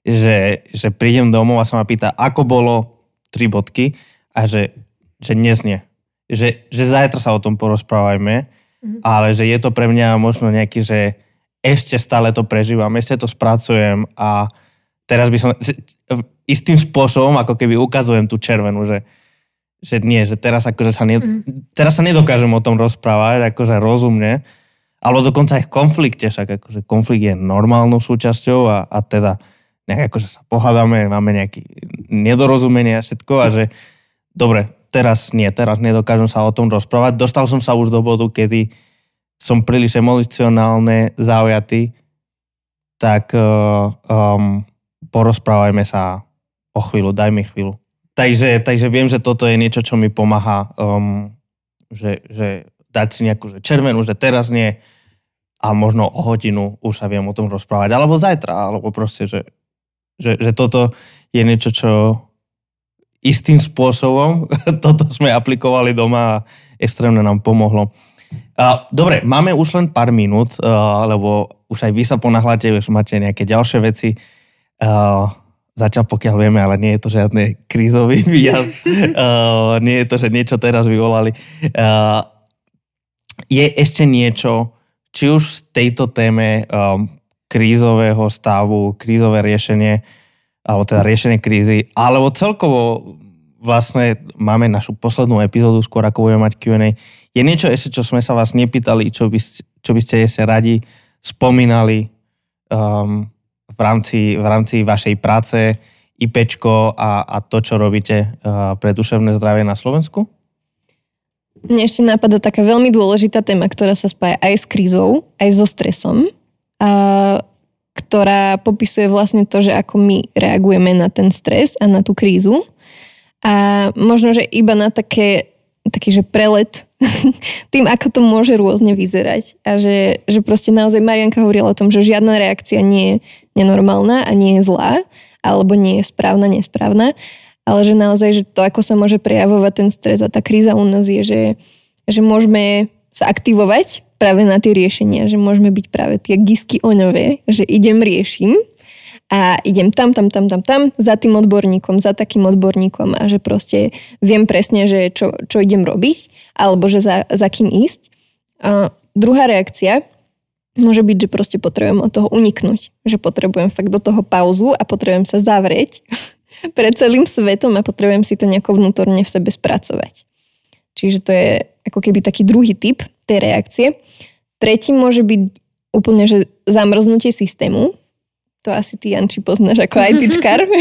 že, že prídem domov a sa ma pýta, ako bolo tri bodky a že, že dnes nie. Že, že zajtra sa o tom porozprávajme, mm-hmm. ale že je to pre mňa možno nejaký, že ešte stále to prežívam, ešte to spracujem a teraz by som istým spôsobom ako keby ukazujem tú červenú, že, že nie, že teraz akože sa, ne, mm. teraz sa nedokážem o tom rozprávať akože rozumne, alebo dokonca aj v konflikte, však akože konflikt je normálnou súčasťou a, a teda nejak akože sa pohádame, máme nejaké nedorozumenie a všetko a že dobre, teraz nie, teraz nedokážem sa o tom rozprávať. Dostal som sa už do bodu, kedy som príliš emocionálne zaujatý, tak um, porozprávajme sa o chvíľu, daj mi chvíľu. Takže, takže viem, že toto je niečo, čo mi pomáha, um, že, že dať si nejakú že červenú, že teraz nie a možno o hodinu už sa viem o tom rozprávať, alebo zajtra, alebo proste, že, že, že toto je niečo, čo istým spôsobom, toto sme aplikovali doma a extrémne nám pomohlo. Uh, dobre, máme už len pár minút, uh, lebo už aj vy sa ponahľate, už máte nejaké ďalšie veci. Uh, Zatiaľ pokiaľ vieme, ale nie je to žiadny krízový výjazd. uh, nie je to, že niečo teraz vyvolali. Uh, je ešte niečo, či už v tejto téme um, krízového stavu, krízové riešenie, alebo teda riešenie krízy, alebo celkovo vlastne máme našu poslednú epizódu, skôr ako budeme mať Q&A. Je niečo ešte, čo sme sa vás nepýtali, čo by, čo by ste ešte radi spomínali um, v rámci, v rámci vašej práce, IPčko a, a to, čo robíte uh, pre duševné zdravie na Slovensku? Mne ešte napadá taká veľmi dôležitá téma, ktorá sa spája aj s krízou, aj so stresom, a, ktorá popisuje vlastne to, že ako my reagujeme na ten stres a na tú krízu. A možno, že iba na také, taký, že prelet tým, ako to môže rôzne vyzerať. A že, že proste naozaj Marianka hovorila o tom, že žiadna reakcia nie je nenormálna a nie je zlá, alebo nie je správna, nesprávna, ale že naozaj, že to, ako sa môže prejavovať ten stres a tá kríza u nás je, že, že môžeme sa aktivovať práve na tie riešenia, že môžeme byť práve tie gisky oňové, že idem, riešim a idem tam, tam, tam, tam, tam, za tým odborníkom, za takým odborníkom a že proste viem presne, že čo, čo idem robiť, alebo že za, za kým ísť. A druhá reakcia môže byť, že proste potrebujem od toho uniknúť, že potrebujem fakt do toho pauzu a potrebujem sa zavrieť pred celým svetom a potrebujem si to nejako vnútorne v sebe spracovať. Čiže to je ako keby taký druhý typ tej reakcie. Tretí môže byť úplne, že zamrznutie systému, to asi ty, Janči, poznáš ako ITčkar.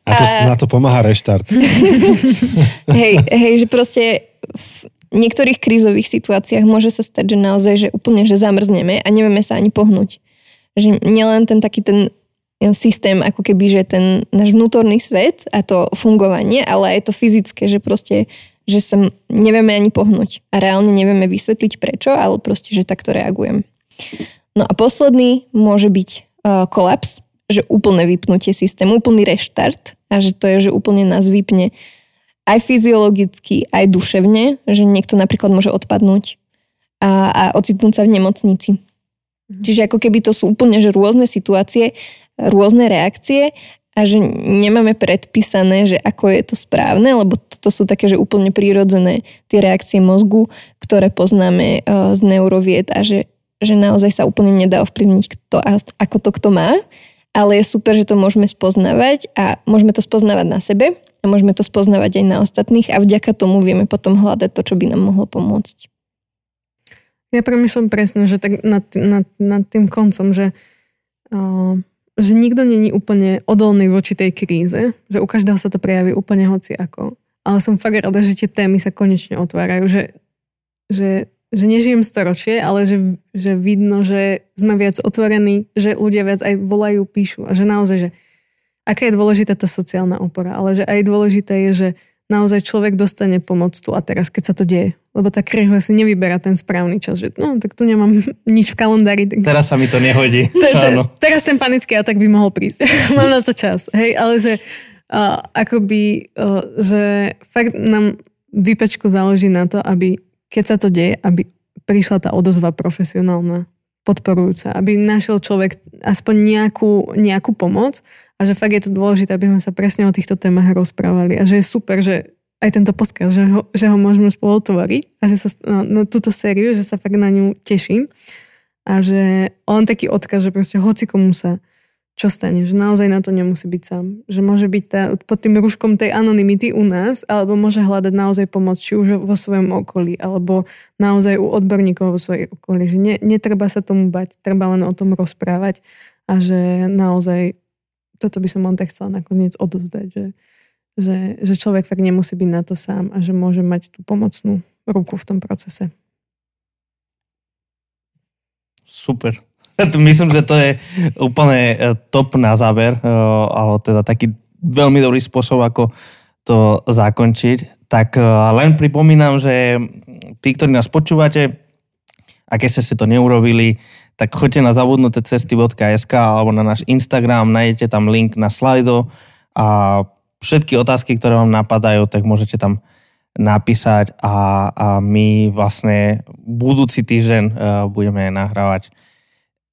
A to, a... na to pomáha reštart. hej, hej, že proste niektorých krízových situáciách môže sa stať, že naozaj, že úplne, že zamrzneme a nevieme sa ani pohnúť. Že nielen ten taký ten systém, ako keby, že ten náš vnútorný svet a to fungovanie, ale aj to fyzické, že proste, že sa nevieme ani pohnúť a reálne nevieme vysvetliť prečo, ale proste, že takto reagujem. No a posledný môže byť uh, kolaps, že úplné vypnutie systému, úplný reštart a že to je, že úplne nás vypne aj fyziologicky, aj duševne, že niekto napríklad môže odpadnúť a, a ocitnúť sa v nemocnici. Mhm. Čiže ako keby to sú úplne že rôzne situácie, rôzne reakcie a že nemáme predpísané, že ako je to správne, lebo to sú také, že úplne prírodzené tie reakcie mozgu, ktoré poznáme uh, z neurovied a že že naozaj sa úplne nedá ovplyvniť, kto, ako to kto má, ale je super, že to môžeme spoznávať a môžeme to spoznávať na sebe a môžeme to spoznávať aj na ostatných a vďaka tomu vieme potom hľadať to, čo by nám mohlo pomôcť. Ja premyšľam presne, že tak nad, nad, nad tým koncom, že, že nikto není úplne odolný voči tej kríze, že u každého sa to prejaví úplne hoci ako. Ale som fakt rada, že tie témy sa konečne otvárajú, že, že že nežijem storočie, ale že, že vidno, že sme viac otvorení, že ľudia viac aj volajú, píšu a že naozaj, že aká je dôležitá tá sociálna opora, ale že aj dôležité je, že naozaj človek dostane pomoc tu a teraz, keď sa to deje. Lebo tá kríza si nevyberá ten správny čas, že no, tak tu nemám nič v kalendári. Tak... Teraz sa mi to nehodí. Te, te, teraz ten panický atak by mohol prísť. mám na to čas. Hej, ale že uh, akoby, uh, že fakt nám výpečku záleží na to, aby keď sa to deje, aby prišla tá odozva profesionálna, podporujúca, aby našiel človek aspoň nejakú, nejakú pomoc a že fakt je to dôležité, aby sme sa presne o týchto témach rozprávali a že je super, že aj tento podcast, že ho, že ho môžeme spolu tvoriť a že sa na, na túto sériu, že sa fakt na ňu teším a že on taký odkaz, že proste hoci komu sa čo stane, že naozaj na to nemusí byť sám. Že môže byť tá, pod tým rúškom tej anonymity u nás, alebo môže hľadať naozaj pomoc, či už vo svojom okolí, alebo naozaj u odborníkov vo svojej okolí. Že ne, netreba sa tomu bať, treba len o tom rozprávať a že naozaj toto by som len tak chcela nakoniec odozdať, že, že, že človek fakt nemusí byť na to sám a že môže mať tú pomocnú ruku v tom procese. Super. Myslím, že to je úplne e, top na záver, e, ale teda taký veľmi dobrý spôsob, ako to zakončiť. Tak e, len pripomínam, že tí, ktorí nás počúvate, a keď ste si to neurobili, tak choďte na zabudnuté cesty.sk alebo na náš Instagram, nájdete tam link na slajdo a všetky otázky, ktoré vám napadajú, tak môžete tam napísať a, a my vlastne budúci týždeň budeme nahrávať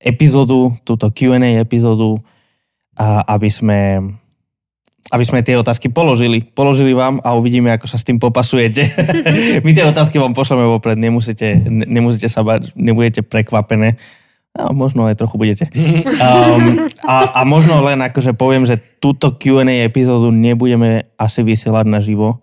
epizódu, túto Q&A epizódu, a aby sme aby sme tie otázky položili. Položili vám a uvidíme, ako sa s tým popasujete. My tie otázky vám pošleme vopred, nemusíte, nemusíte sa bať, nebudete prekvapené. A možno aj trochu budete. Um, a, a možno len akože poviem, že túto Q&A epizódu nebudeme asi vysielať naživo.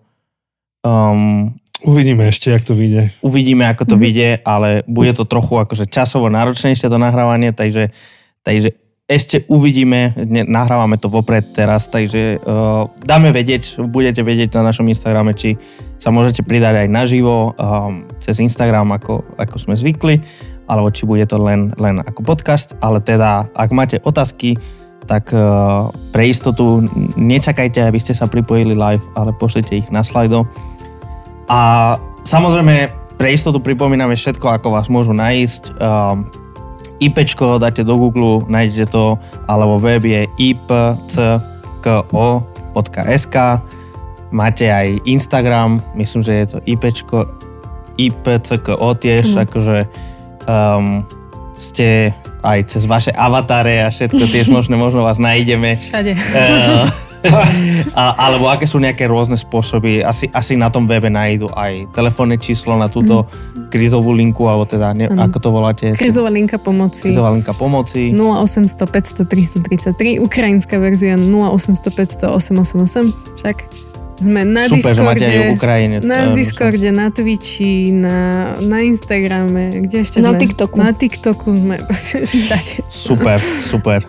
Um, Uvidíme ešte, jak to vyjde. Uvidíme, ako to mm-hmm. vyjde, ale bude to trochu akože časovo náročnejšie to nahrávanie, takže, takže ešte uvidíme, nahrávame to vopred teraz, takže uh, dáme vedieť, budete vedieť na našom Instagrame, či sa môžete pridať aj naživo um, cez Instagram, ako, ako sme zvykli, alebo či bude to len, len ako podcast, ale teda, ak máte otázky, tak uh, pre istotu nečakajte, aby ste sa pripojili live, ale pošlite ich na slajdo a samozrejme, pre istotu pripomíname všetko, ako vás môžu nájsť. Um, IPčko dáte do Google, nájdete to, alebo web je ipcko.sk. Máte aj Instagram, myslím, že je to IPčko, IPCKO tiež, mm. akože um, ste aj cez vaše avatáre a všetko tiež možno, možno vás nájdeme. Všade. Uh, a, alebo aké sú nejaké rôzne spôsoby. Asi, asi na tom webe nájdu aj telefónne číslo na túto mm. krizovú linku, alebo teda, ne, mm. ako to voláte? Krizová linka pomoci. Krizová linka pomoci. 0800 500 333, ukrajinská verzia 0800 500 888, však sme na Super, Discorde, že Ukrajine. na Discorde, na Twitchi, na, na Instagrame, kde ešte na sme? TikToku. Na TikToku sme všade. Super, super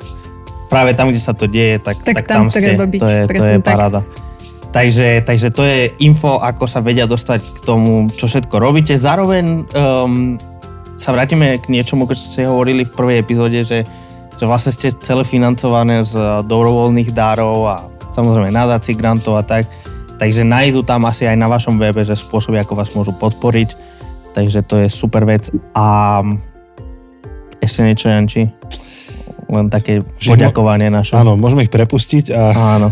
práve tam, kde sa to deje, tak, tak, tak tam, tam ste. Byť, to je, to je paráda. Takže, takže to je info, ako sa vedia dostať k tomu, čo všetko robíte. Zároveň um, sa vrátime k niečomu, keď ste hovorili v prvej epizóde, že, že vlastne ste celé financované z dobrovoľných dárov a samozrejme nadácií, grantov a tak. Takže nájdu tam asi aj na vašom webe, že spôsoby, ako vás môžu podporiť. Takže to je super vec. A ešte niečo, Janči? Len také poďakovanie naše. Áno, môžeme ich prepustiť a, áno.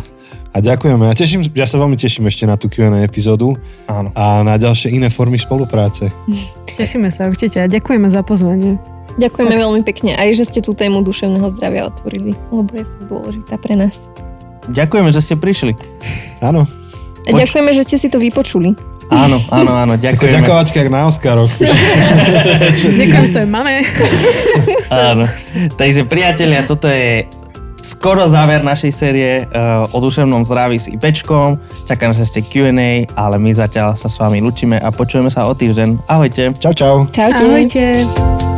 a ďakujeme. Ja, teším, ja sa veľmi teším ešte na tú Q&A epizódu áno. a na ďalšie iné formy spolupráce. Tešíme sa určite a ďakujeme za pozvanie. Ďakujeme tak. veľmi pekne aj, že ste tú tému duševného zdravia otvorili, lebo je dôležitá pre nás. Ďakujeme, že ste prišli. Áno. A ďakujeme, že ste si to vypočuli. Áno, áno, áno, ďakujeme. Ďakovačka jak na Oscaroch. Ďakujem sa máme. áno. Takže priatelia, toto je skoro záver našej série uh, o duševnom zdraví s IPčkom. Čaká nás ešte Q&A, ale my zatiaľ sa s vami lučíme a počujeme sa o týždeň. Ahojte. Čau, čau. Čaute. Ahojte.